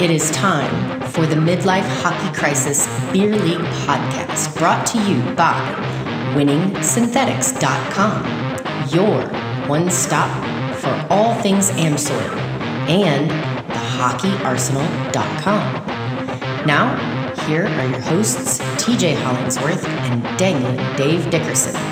it is time for the Midlife Hockey Crisis Beer League podcast, brought to you by WinningSynthetics.com, your one stop for all things Amsoil, and thehockeyarsenal.com. Now, here are your hosts, TJ Hollingsworth and Dangling Dave Dickerson.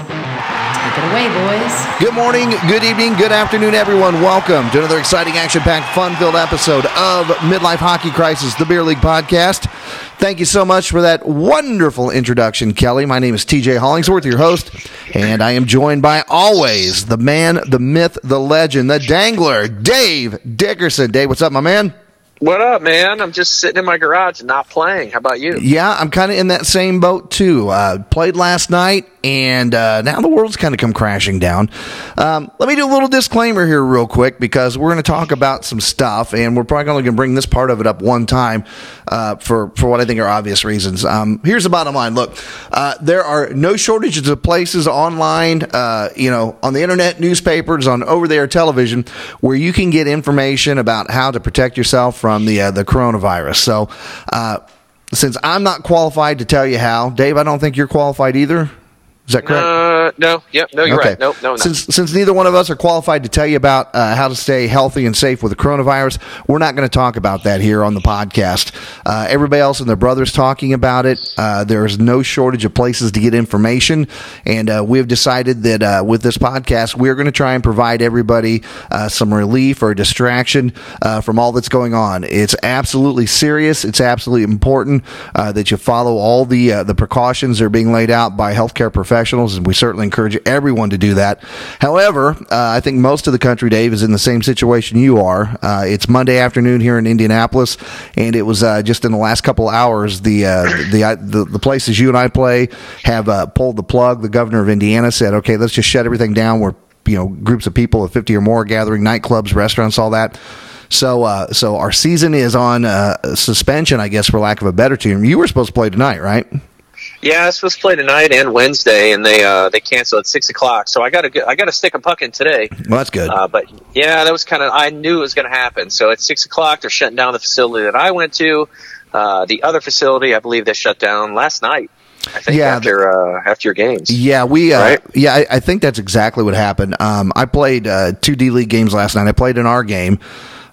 Take it away, boys. Good morning, good evening, good afternoon, everyone. Welcome to another exciting, action packed, fun filled episode of Midlife Hockey Crisis, the Beer League podcast. Thank you so much for that wonderful introduction, Kelly. My name is TJ Hollingsworth, your host, and I am joined by always the man, the myth, the legend, the dangler, Dave Dickerson. Dave, what's up, my man? What up, man? I'm just sitting in my garage and not playing. How about you? Yeah, I'm kind of in that same boat too. Uh, played last night, and uh, now the world's kind of come crashing down. Um, let me do a little disclaimer here, real quick, because we're going to talk about some stuff, and we're probably only going to bring this part of it up one time uh, for for what I think are obvious reasons. Um, here's the bottom line: Look, uh, there are no shortages of places online, uh, you know, on the internet, newspapers, on over-the-air television, where you can get information about how to protect yourself from the uh, the coronavirus. So since I'm not qualified to tell you how, Dave, I don't think you're qualified either. Is that correct? Uh, no. Yep. No, you're okay. right. No. no. Since since neither one of us are qualified to tell you about uh, how to stay healthy and safe with the coronavirus, we're not going to talk about that here on the podcast. Uh, everybody else and their brothers talking about it. Uh, there is no shortage of places to get information, and uh, we have decided that uh, with this podcast, we're going to try and provide everybody uh, some relief or distraction uh, from all that's going on. It's absolutely serious. It's absolutely important uh, that you follow all the uh, the precautions that are being laid out by healthcare professionals, and we certainly encourage everyone to do that. However, uh, I think most of the country, Dave, is in the same situation you are. Uh, it's Monday afternoon here in Indianapolis, and it was uh, just in the last couple hours the, uh, the, the the places you and I play have uh, pulled the plug. The governor of Indiana said, "Okay, let's just shut everything down." We're you know groups of people of 50 or more gathering nightclubs restaurants all that so uh, so our season is on uh, suspension i guess for lack of a better term you were supposed to play tonight right Yeah, I was supposed to play tonight and Wednesday, and they uh, they canceled at six o'clock. So I got to I got to stick a puck in today. well that's good Uh, but yeah, that was kind of I knew it was going to happen. So at six o'clock, they're shutting down the facility that I went to. Uh, the other facility, I believe, they shut down last night. I think Yeah, after uh, after your games. Yeah, we. Uh, Right? Yeah, I, I think that's exactly what happened. Um, I played uh, two D League games last night. I played in our game,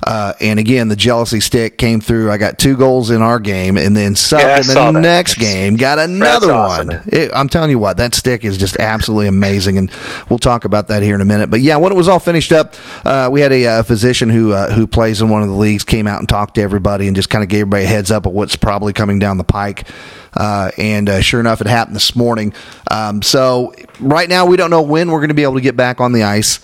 uh, and again, the jealousy stick came through. I got two goals in our game, and then Sup Yeah, in the that. next game got another awesome. one. It, I'm telling you what, that stick is just absolutely amazing, and we'll talk about that here in a minute. But yeah, when it was all finished up, uh, we had a uh, physician who uh, who plays in one of the leagues came out and talked to everybody and just kind of gave everybody a heads up of what's probably coming down the pike. Uh, and uh, sure enough, it happened this morning. Um, so right now, we don't know when we're going to be able to get back on the ice.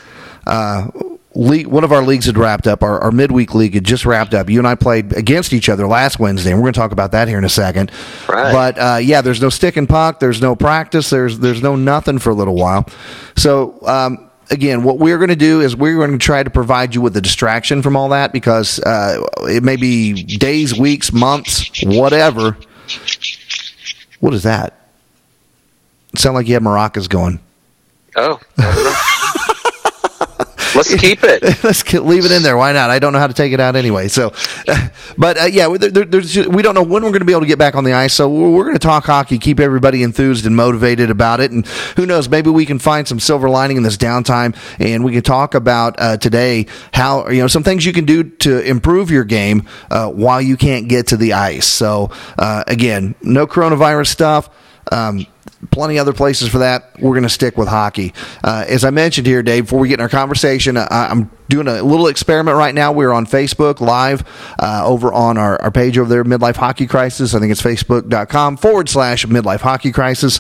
Uh, league, one of our leagues had wrapped up. Our, our midweek league had just wrapped up. You and I played against each other last Wednesday, and we're going to talk about that here in a second. Right. But uh, yeah, there's no stick and puck. There's no practice. There's there's no nothing for a little while. So. Um, Again, what we're going to do is we're going to try to provide you with a distraction from all that because uh, it may be days, weeks, months, whatever. What is that? Sound like you have maracas going. Oh, I don't know. Let's keep it. Let's ke- leave it in there. Why not? I don't know how to take it out anyway. So, but uh, yeah, there, we don't know when we're going to be able to get back on the ice. So we're, we're going to talk hockey, keep everybody enthused and motivated about it. And who knows? Maybe we can find some silver lining in this downtime, and we can talk about uh, today how you know some things you can do to improve your game uh, while you can't get to the ice. So uh, again, no coronavirus stuff. Um, plenty other places for that. We're going to stick with hockey. Uh, as I mentioned here, Dave, before we get in our conversation, uh, I'm doing a little experiment right now. We're on Facebook Live uh, over on our, our page over there, Midlife Hockey Crisis. I think it's facebook.com forward slash Midlife Hockey Crisis.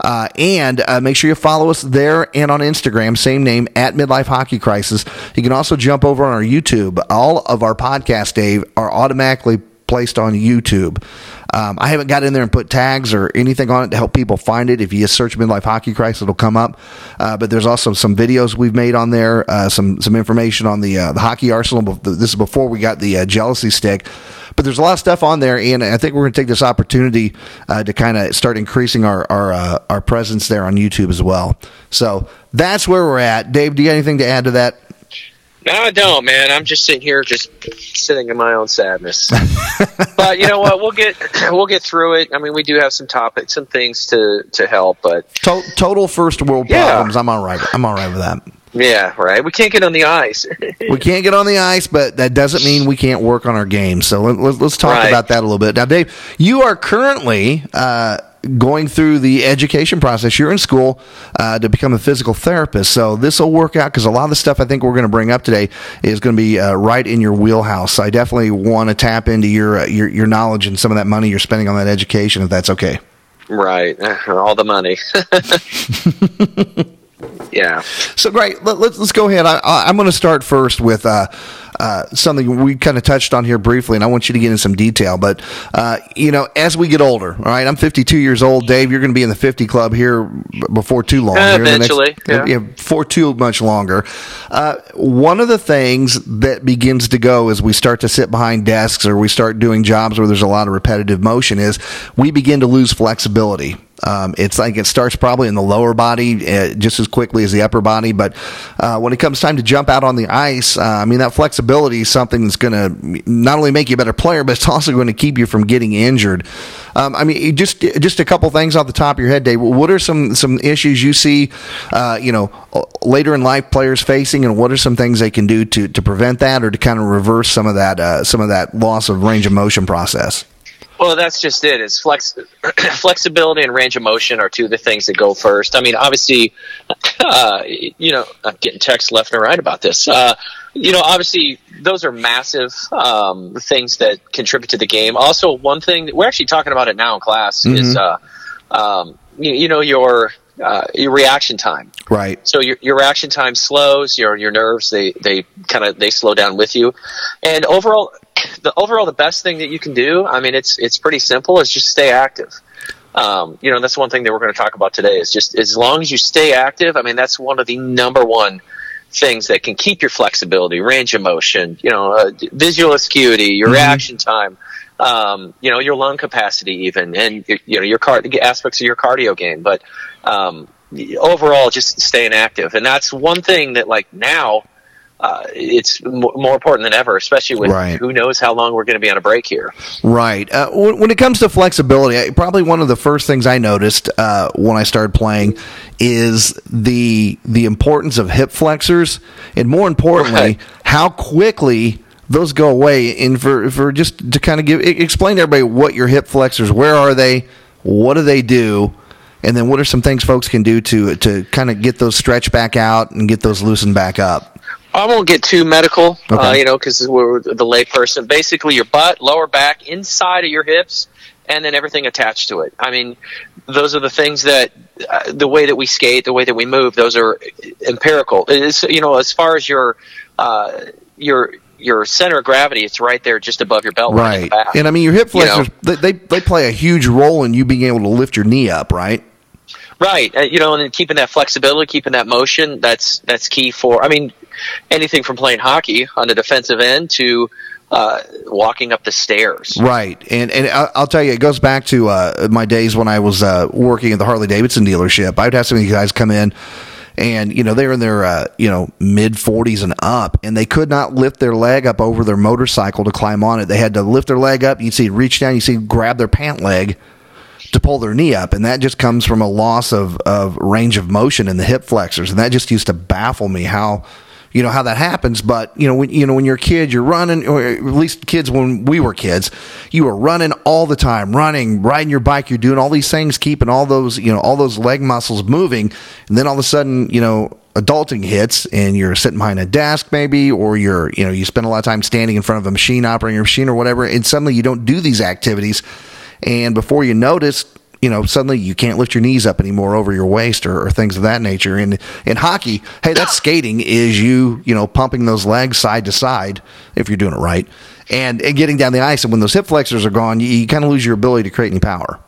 Uh, and uh, make sure you follow us there and on Instagram, same name, at Midlife Hockey Crisis. You can also jump over on our YouTube. All of our podcasts, Dave, are automatically placed on YouTube. Um, I haven't got in there and put tags or anything on it to help people find it. If you just search Midlife Hockey Crisis, it'll come up. Uh, but there's also some videos we've made on there, uh, some some information on the uh, the hockey arsenal. This is before we got the uh, jealousy stick. But there's a lot of stuff on there, and I think we're going to take this opportunity uh, to kind of start increasing our our uh, our presence there on YouTube as well. So that's where we're at. Dave, do you have anything to add to that? No, I don't, man. I'm just sitting here, just sitting in my own sadness. but you know what? We'll get we'll get through it. I mean, we do have some topics, some things to to help, but To- total first world Yeah. problems. I'm all right. I'm all right with that. Yeah, right. We can't get on the ice. We can't get on the ice, but that doesn't mean we can't work on our game. So let, let, let's talk Right. about that a little bit. Now, Dave, you are currently uh, going through the education process. You're in school uh, to become a physical therapist. So this will work out because a lot of the stuff I think we're going to bring up today is going to be uh, right in your wheelhouse. So I definitely want to tap into your, uh, your your knowledge and some of that money you're spending on that education, if that's okay. right. All the money. yeah. So great. Let, let's let's go ahead. I, I'm going to start first with uh, uh, something we kind of touched on here briefly, and I want you to get in some detail. But uh, you know, as we get older, all right, I'm 52 years old. Dave, you're going to be in the 50 club here before too long. Uh, here next- eventually, yeah. yeah, for too much longer. Uh, one of the things that begins to go as we start to sit behind desks or we start doing jobs where there's a lot of repetitive motion is we begin to lose flexibility. Um, it's like it starts probably in the lower body uh, just as quickly as the upper body. But uh, when it comes time to jump out on the ice, uh, I mean, that flexibility is something that's going to not only make you a better player, but it's also going to keep you from getting injured. Um, I mean, just just a couple things off the top of your head, Dave. What are some some issues you see, uh, you know, later in life players facing, and what are some things they can do to to prevent that or to kind of reverse some of that uh, some of that loss of range of motion process? Well, that's just it. Is flex flexibility and range of motion are two of the things that go first. I mean, obviously, uh, you know, I'm getting texts left and right about this. Uh, you know, obviously, those are massive um, things that contribute to the game. Also, one thing that we're actually talking about it now in class is, uh, um, you, you know, your uh, your reaction time. Right. So your, your reaction time slows. Your your nerves they they kind of they slow down with you, and overall, the overall the best thing that you can do. I mean, it's it's pretty simple. Is just stay active. Um, you know, that's one thing that we're going to talk about today. Is just as long as you stay active. I mean, that's one of the number one things that can keep your flexibility, range of motion, you know, uh, visual acuity, your reaction time, um, you know, your lung capacity, even, and you know, your car aspects of your cardio game. But um, overall, just staying active, and that's one thing that, like now, uh, it's m- more important than ever, especially with Right. who knows how long we're going to be on a break here. Right. Uh, when, when it comes to flexibility, I, probably one of the first things I noticed uh, when I started playing is the the importance of hip flexors, and more importantly, Right. how quickly those go away. And for for just to kind of give explain to everybody what your hip flexors, where are they, what do they do, and then what are some things folks can do to to kind of get those stretched back out and get those loosened back up. I won't get too medical, uh, you know, because we're the layperson. Basically, your butt, lower back, inside of your hips, and then everything attached to it. I mean, those are the things that uh, the way that we skate, the way that we move, those are empirical. It is, you know, as far as your uh, your your center of gravity, it's right there, just above your belt line Right. back. And I mean, your hip You know? flexors they, they they play a huge role in you being able to lift your knee up. Right. Right, uh, you know, and then keeping that flexibility, keeping that motion, that's that's key for. I mean, anything from playing hockey on the defensive end to uh, walking up the stairs. Right, and and I- I'll tell you, it goes back to uh, my days when I was uh, working at the Harley Davidson dealership. I'd have some of these guys come in, and you know they're in their uh, you know mid forties and up, and they could not lift their leg up over their motorcycle to climb on it. They had to lift their leg up. You see, reach down. You see, grab their pant leg to pull their knee up, and that just comes from a loss of of range of motion in the hip flexors, and that just used to baffle me how. You know how that happens, but you know when you know when you're a kid, you're running, or at least kids when we were kids, you were running all the time, running, riding your bike, you're doing all these things, keeping all those you know all those leg muscles moving, and then all of a sudden, you know, adulting hits, and you're sitting behind a desk maybe, or you're you know you spend a lot of time standing in front of a machine, operating your machine or whatever, and suddenly you don't do these activities, and before you notice, you know, suddenly you can't lift your knees up anymore over your waist or, or things of that nature. And in hockey, hey, that's skating is you, you know, pumping those legs side to side if you're doing it right, and, and getting down the ice. And when those hip flexors are gone, you, you kind of lose your ability to create any power.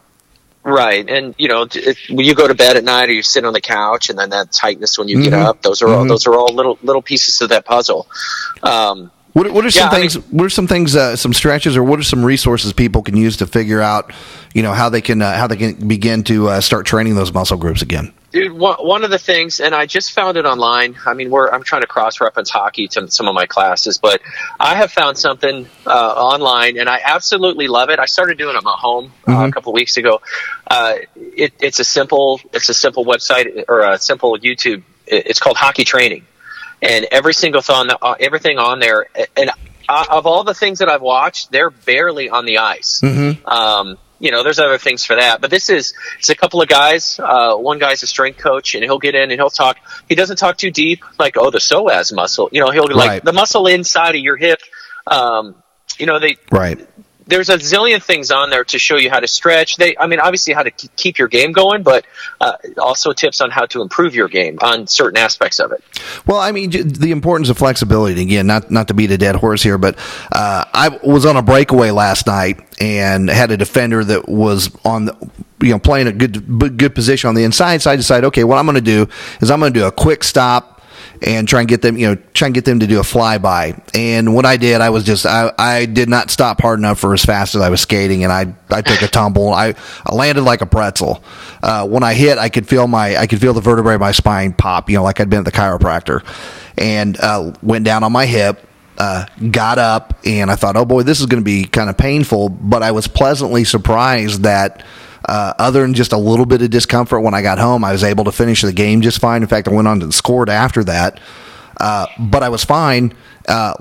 Right, and you know, if, when you go to bed at night or you sit on the couch, and then that tightness when you get Mhm. up, those are all Mhm. those are all little little pieces of that puzzle. Um, What, what are some Yeah, I things? what are some things? Uh, some stretches, or what are some resources people can use to figure out, you know, how they can uh, how they can begin to uh, start training those muscle groups again? Dude, one, one of the things, and I just found it online. I mean, we're I'm trying to cross reference hockey to some of my classes, but I have found something uh, online, and I absolutely love it. I started doing it at my home uh, Mm-hmm. a couple weeks ago. Uh, it, it's a simple, it's a simple website or a simple YouTube. It's called Hockey Training, and every single thing, uh, everything on there, and uh, of all the things that I've watched, they're barely on the ice. Mm-hmm. Um, you know, there's other things for that, but this is it's a couple of guys. Uh, one guy's a strength coach, and he'll get in and he'll talk. He doesn't talk too deep, like oh the psoas muscle. You know, he'll be like Right. the muscle inside of your hip. Um, you know, they Right. There's a zillion things on there to show you how to stretch. They, I mean, obviously how to keep your game going, but uh, also tips on how to improve your game on certain aspects of it. Well, I mean, the importance of flexibility. Again, not not to beat a dead horse here, but uh, I was on a breakaway last night and had a defender that was on, the, you know, playing a good good position on the inside. So I decided, okay, what I'm going to do is I'm going to do a quick stop and try and get them, you know, try and get them to do a flyby. And what I did, I was just, I, I did not stop hard enough for as fast as I was skating, and I, I took a tumble. I, I landed like a pretzel. Uh, when I hit, I could feel my, I could feel the vertebrae of my spine pop, you know, like I'd been at the chiropractor, and uh, went down on my hip. Uh, got up and I thought, oh boy, this is going to be kind of painful. But I was pleasantly surprised that uh, other than just a little bit of discomfort when I got home, I was able to finish the game just fine. In fact, I went on and scored after that. Uh, but I was fine. Uh,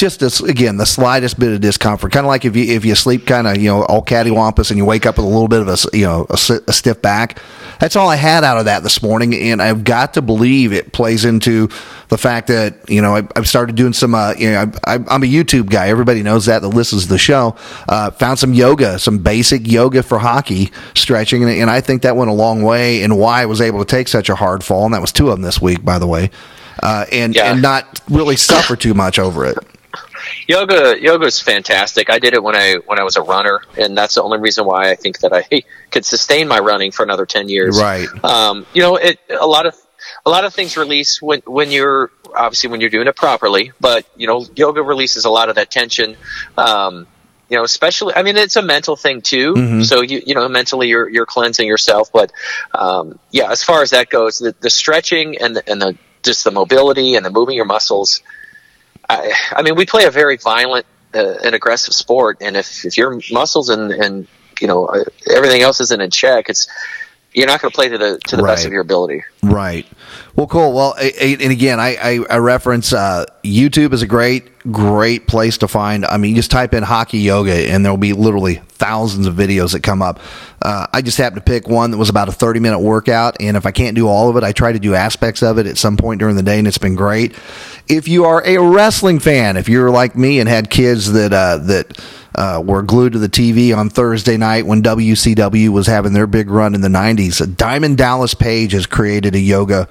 just this, again, the slightest bit of discomfort, kind of like if you if you sleep kind of you know all cattywampus and you wake up with a little bit of a you know a, a stiff back. That's all I had out of that this morning, and I've got to believe it plays into the fact that you know I, I've started doing some. Uh, you know, I, I, I'm a YouTube guy. Everybody knows that that listens to the show. Uh, found some yoga, some basic yoga for hockey stretching, and, and I think that went a long way in why I was able to take such a hard fall, and that was two of them this week, by the way, uh, and Yeah. and not really suffer too much over it. Yoga, yoga is fantastic. I did it when I when I was a runner, and that's the only reason why I think that I could sustain my running for another ten years. Right. Um, you know, it a lot of a lot of things release when when you're obviously when you're doing it properly, but you know, yoga releases a lot of that tension. Um, you know, especially I mean, it's a mental thing too. So you you know, mentally you're you're cleansing yourself, but um, yeah, as far as that goes, the, the stretching and the, and the just the mobility and the moving your muscles. I, I mean, we play a very violent uh, and aggressive sport, and if, if your muscles and, and you know uh, everything else isn't in check, it's you're not going to play to the to the best of your ability. Right. Well, cool. Well, and again, I, I, reference uh, YouTube is a great, great place to find. I mean, you just type in hockey yoga, and there will be literally thousands of videos that come up. Uh, I just happened to pick one that was about a 30 minute workout, and if I can't do all of it, I try to do aspects of it at some point during the day, and it's been great. If you are a wrestling fan, if you're like me and had kids that uh, that uh, were glued to the TV on Thursday night when WCW was having their big run in the 90s. Diamond Dallas Page has created a yoga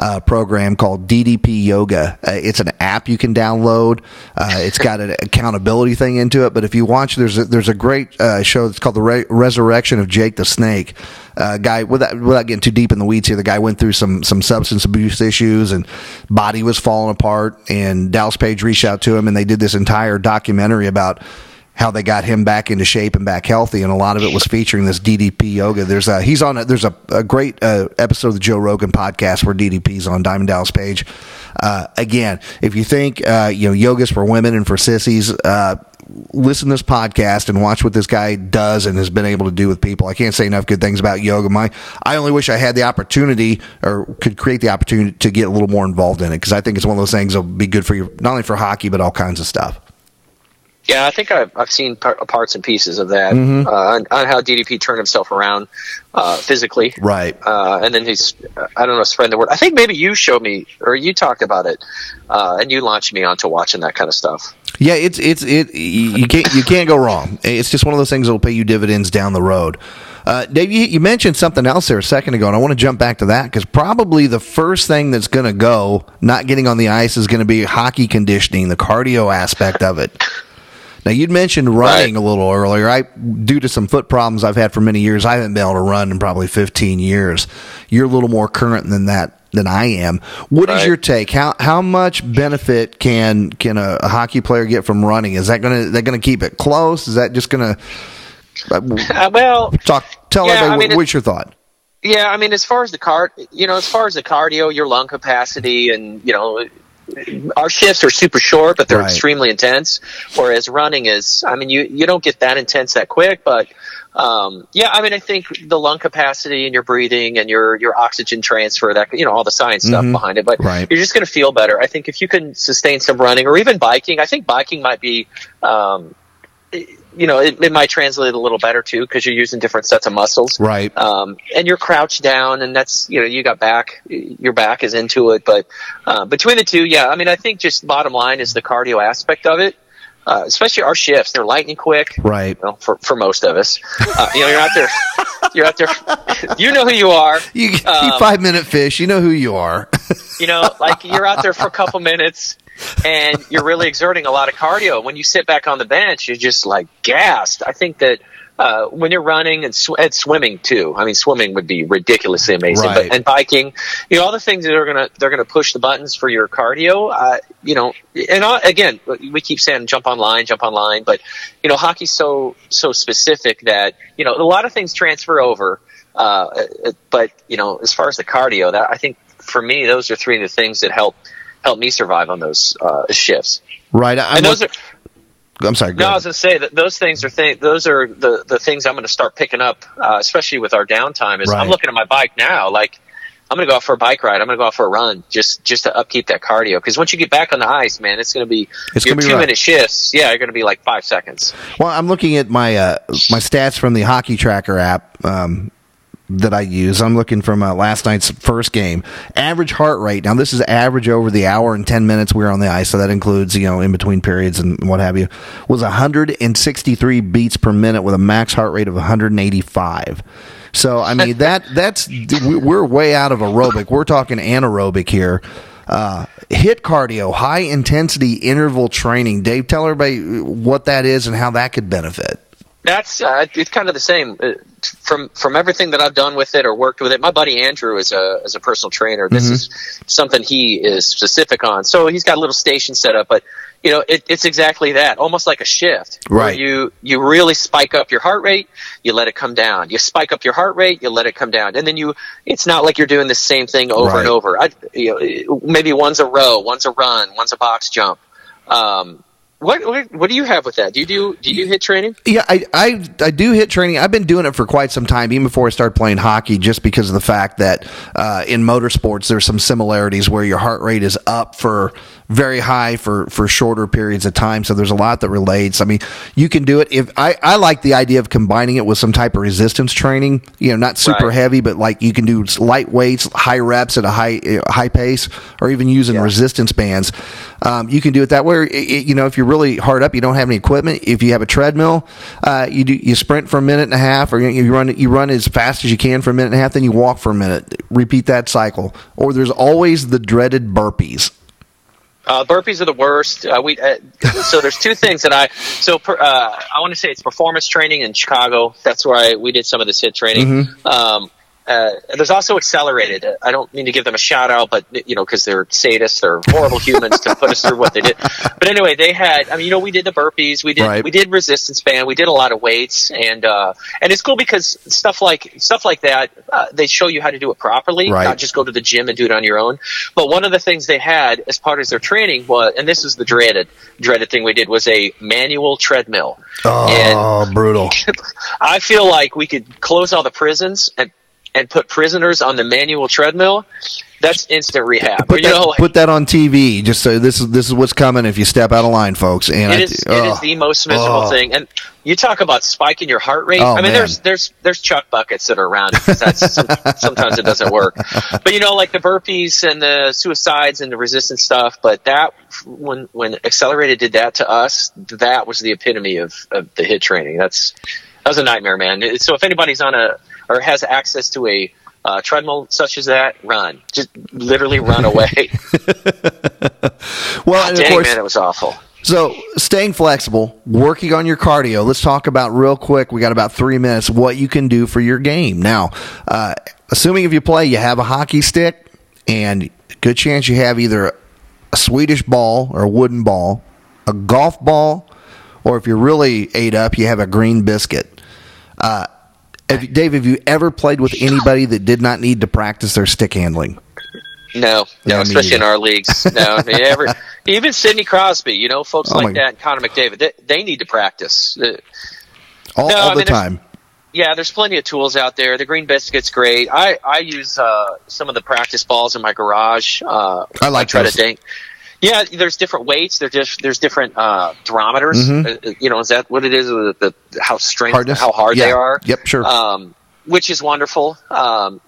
uh, program called DDP Yoga. Uh, it's an app you can download. Uh, it's got an accountability thing into it. But if you watch, there's a, there's a great uh, show that's called The Re- Resurrection of Jake the Snake. Uh, guy, without, without getting too deep in the weeds here, the guy went through some some substance abuse issues and body was falling apart. And Dallas Page reached out to him, and they did this entire documentary about how they got him back into shape and back healthy, and a lot of it was featuring this DDP yoga. There's a he's on a, there's a, a great uh, episode of the Joe Rogan podcast where DDP's on Diamond Dallas Page. Uh, again, if you think uh, you know yoga's for women and for sissies, uh, listen to this podcast and watch what this guy does and has been able to do with people. I can't say enough good things about yoga. My I only wish I had the opportunity or could create the opportunity to get a little more involved in it because I think it's one of those things that'll be good for you not only for hockey but all kinds of stuff. Yeah, I think I've, I've seen par- parts and pieces of that Mm-hmm. uh, on, on how DDP turned himself around uh, physically. Right. Uh, and then he's, I don't know, spread the word. I think maybe you showed me, or you talked about it, uh, and you launched me onto watching that kind of stuff. Yeah, it's it's it. You can't you can't go wrong. It's just one of those things that'll pay you dividends down the road. Uh, Dave, you, you mentioned something else there a second ago, and I want to jump back to that because probably the first thing that's going to go, not getting on the ice, is going to be hockey conditioning, the cardio aspect of it. Now you'd mentioned running Right. a little earlier. I, due to some foot problems I've had for many years, I haven't been able to run in probably 15 years. You're a little more current than that than I am. What is Right. your take? How how much benefit can can a, a hockey player get from running? Is that gonna that gonna keep it close? Is that just gonna uh, Uh, well, talk? Tell Yeah, everybody I mean, what, what's your thought? Yeah, I mean, as far as the card, you know, as far as the cardio, your lung capacity, and you know, our shifts are super short, but they're Right. extremely intense. Whereas running is, I mean, you you don't get that intense that quick, but um, yeah, I mean, I think the lung capacity and your breathing and your your oxygen transfer, that you know, all the science stuff behind it, but Right. you're just going to feel better. I think if you can sustain some running or even biking, I think biking might be. Um, you know, it, it might translate a little better too because you're using different sets of muscles Right. um, and you're crouched down, and that's you know you got back, your back is into it. But uh, between the two, yeah, I mean, I think just bottom line is the cardio aspect of it. Uh, especially our shifts, they're lightning quick. Right. You know, for for most of us, uh, you know, you're out there, you're out there, you know who you are. You, you Um, five minute fish. You know who you are. You know, like you're out there for a couple minutes, and you're really exerting a lot of cardio. When you sit back on the bench, you're just like gassed. I think that uh, when you're running and, sw- and swimming too. I mean, swimming would be ridiculously amazing, Right. but and biking, you know, all the things that are gonna they're gonna push the buttons for your cardio. Uh, you know, and uh, again, we keep saying jump online, jump online, but you know, hockey's so so specific that you know a lot of things transfer over. Uh, but you know, as far as the cardio, that I think for me, those are three of the things that help help me survive on those uh, shifts. right. I'm, and those are I'm sorry. No, I was going to say that those things are th- those are the the things I'm going to start picking up, uh, especially with our downtime. Is Right. I'm looking at my bike now, like. I'm gonna go out for a bike ride. I'm gonna go out for a run, just just to upkeep that cardio. Because once you get back on the ice, man, it's gonna be It's your gonna be two rough. minute shifts. Yeah, you're gonna be like five seconds. Well, I'm looking at my uh, my stats from the Hockey Tracker app um, that I use. I'm looking from uh, last night's first game. Average heart rate. Now, this is average over the hour and 10 minutes we were on the ice, so that includes you know in between periods and what have you. Was 163 beats per minute with a max heart rate of 185. So I mean that that's we're way out of aerobic. We're talking anaerobic here. Uh, HIIT cardio, high intensity interval training. Dave, tell everybody what that is and how that could benefit. That's uh, it's kind of the same uh, from from everything that I've done with it or worked with it. My buddy Andrew is a is a personal trainer. This is something he is specific on. So he's got a little station set up, but you know it, it's exactly that, almost like a shift. Right. you you really spike up your heart rate, you let it come down. You spike up your heart rate, you let it come down, and then you. It's not like you're doing the same thing over Right. and over. I, you know, maybe one's a row, one's a run, one's a box jump. Um, what, what what do you have with that? Do you do do you HIIT training? Yeah, I, I I do HIIT training. I've been doing it for quite some time, even before I started playing hockey, just because of the fact that uh, in motorsports there's some similarities where your heart rate is up for very high for for shorter periods of time. So there's a lot that relates. I mean, you can do it if I I like the idea of combining it with some type of resistance training. You know, not super Right. heavy, but like you can do light weights, high reps at a high uh, high pace, or even using Yeah. resistance bands. Um, you can do it that way. Or, i- i- you know, if you're really hard up, you don't have any equipment. If you have a treadmill, uh, you do you sprint for a minute and a half, or you, you run you run as fast as you can for a minute and a half, then you walk for a minute. Repeat that cycle. Or there's always the dreaded burpees. Uh, burpees are the worst. Uh, we uh, so there's two things that I so per, uh, I want to say it's performance training in Chicago. That's where I, we did some of this HIIT training. Um, uh, there's also accelerated. Uh, I don't mean to give them a shout out, but you know because they're sadists, they're horrible humans to put us through what they did. But anyway, they had. I mean, you know, we did the burpees, we did Right. we did resistance band, we did a lot of weights, and uh, and it's cool because stuff like stuff like that uh, they show you how to do it properly, Right. not just go to the gym and do it on your own. But one of the things they had as part of their training was, and this is the dreaded dreaded thing we did was a manual treadmill. Oh, brutal! I feel like we could close all the prisons and and put prisoners on the manual treadmill. That's instant rehab. Put you that, know, put that on TV. Just so this is this is what's coming if you step out of line, folks. And I, it is it oh, is the most miserable oh. thing. And you talk about spiking your heart rate. Oh, I mean, man. there's there's there's chuck buckets that are around because that's some, sometimes it doesn't work. But you know, like the burpees and the suicides and the resistance stuff. But that when when accelerated did that to us, that was the epitome of, of the HIIT training. That's that was a nightmare, man. So if anybody's on a or has access to a uh, treadmill such as that, run. Just literally run away. well, Dang, course, man, it was awful. So, staying flexible, working on your cardio. Let's talk about real quick. We got about three minutes. What you can do for your game now. Uh, assuming if you play, you have a hockey stick, and good chance you have either a Swedish ball or a wooden ball, a golf ball, or if you're really ate up, you have a green biscuit. Uh, Have, Dave, have you ever played with anybody that did not need to practice their stick handling? No, no, Yeah, especially in our leagues. No, I mean, ever, even Sidney Crosby, you know, folks Oh like that, and Connor McDavid, they, they need to practice. All, No, all I the mean, there's- time. yeah, there's plenty of tools out there. The Green Biscuit's great. I I use uh, some of the practice balls in my garage. Uh, I like try those. to think. Yeah, there's different weights. There's just there's different uh, durometers. Mhm. Uh, you know, is that what it is? The, the how strength, Hardness? how hard Yeah. they are. Yep, sure. Um, which is wonderful. Um,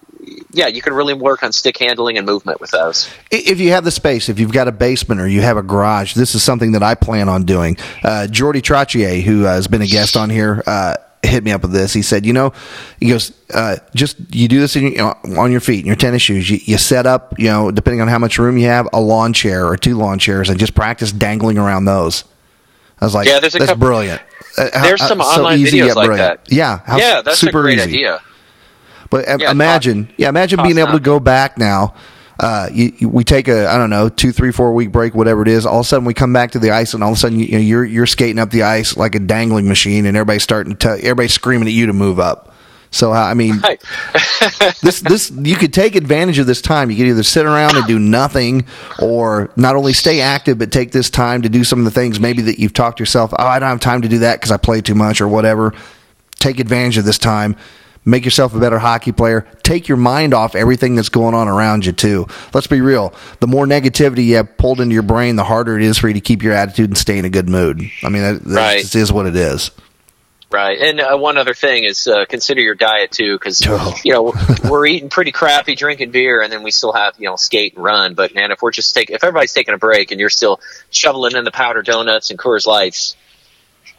yeah, you can really work on stick handling and movement with those. If you have the space, if you've got a basement or you have a garage, this is something that I plan on doing. Uh, Jordy Trottier, who uh, has been a guest on here, uh, hit me up with this. He said, you know, he goes, uh, just you do this in your, you know, on your feet in your tennis shoes. You, you set up, you know, depending on how much room you have, a lawn chair or two lawn chairs, and just practice dangling around those. I was like, Yeah, there's a that's couple- brilliant. Uh, how- There's some uh, so online easy videos like brilliant. that. Yeah, how yeah, that's super a great easy. idea. But uh, Yeah, imagine, yeah, imagine being able to go back now. Uh, you, you- we take a I don't know two, three, four week break, whatever it is. All of a sudden, we come back to the ice, and all of a sudden, you, know, you're you're skating up the ice like a dangling machine, and everybody's starting to tell, everybody's screaming at you to move up. So I mean, Right. this this you could take advantage of this time. You could either sit around and do nothing, or not only stay active, but take this time to do some of the things maybe that you've talked yourself. Oh, I don't have time to do that because I play too much or whatever. Take advantage of this time. Make yourself a better hockey player. Take your mind off everything that's going on around you too. Let's be real. The more negativity you have pulled into your brain, the harder it is for you to keep your attitude and stay in a good mood. I mean, that, that Right. just is what it is. Right, and uh, one other thing is uh, consider your diet too, because Oh. you know we're eating pretty crappy, drinking beer, and then we still have you know skate and run. But man, if we're just taking, if everybody's taking a break and you're still shoveling in the powder donuts and Coors Lights,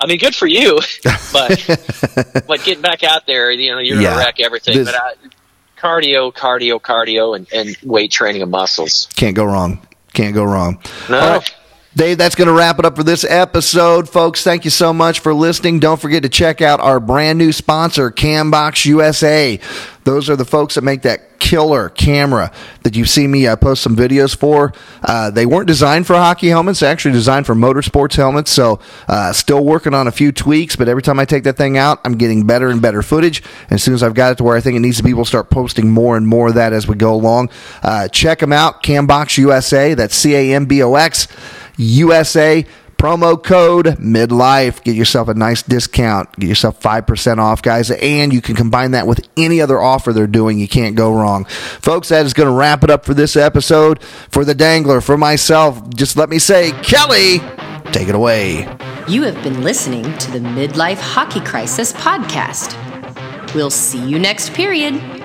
I mean, good for you. but but getting back out there, you know, you're Yeah. gonna wreck everything. This- but uh, cardio, cardio, cardio, and, and weight training of muscles. Can't go wrong. Can't go wrong. No. Dave, that's going to wrap it up for this episode, folks. Thank you so much for listening. Don't forget to check out our brand new sponsor, Cambox USA. Those are the folks that make that killer camera that you've seen me uh, post some videos for. Uh, they weren't designed for hockey helmets; they're actually designed for motorsports helmets. So, uh, still working on a few tweaks. But every time I take that thing out, I'm getting better and better footage. And as soon as I've got it to where I think it needs to be, we'll start posting more and more of that as we go along. Uh, check them out, Cambox USA. That's C A M B O X USA. Promo code midlife. Get yourself a nice discount. Get yourself 5% off, guys. And you can combine that with any other offer they're doing. You can't go wrong. Folks, that is going to wrap it up for this episode. For the Dangler, for myself, just let me say, Kelly, take it away. You have been listening to the Midlife Hockey Crisis podcast. We'll see you next period.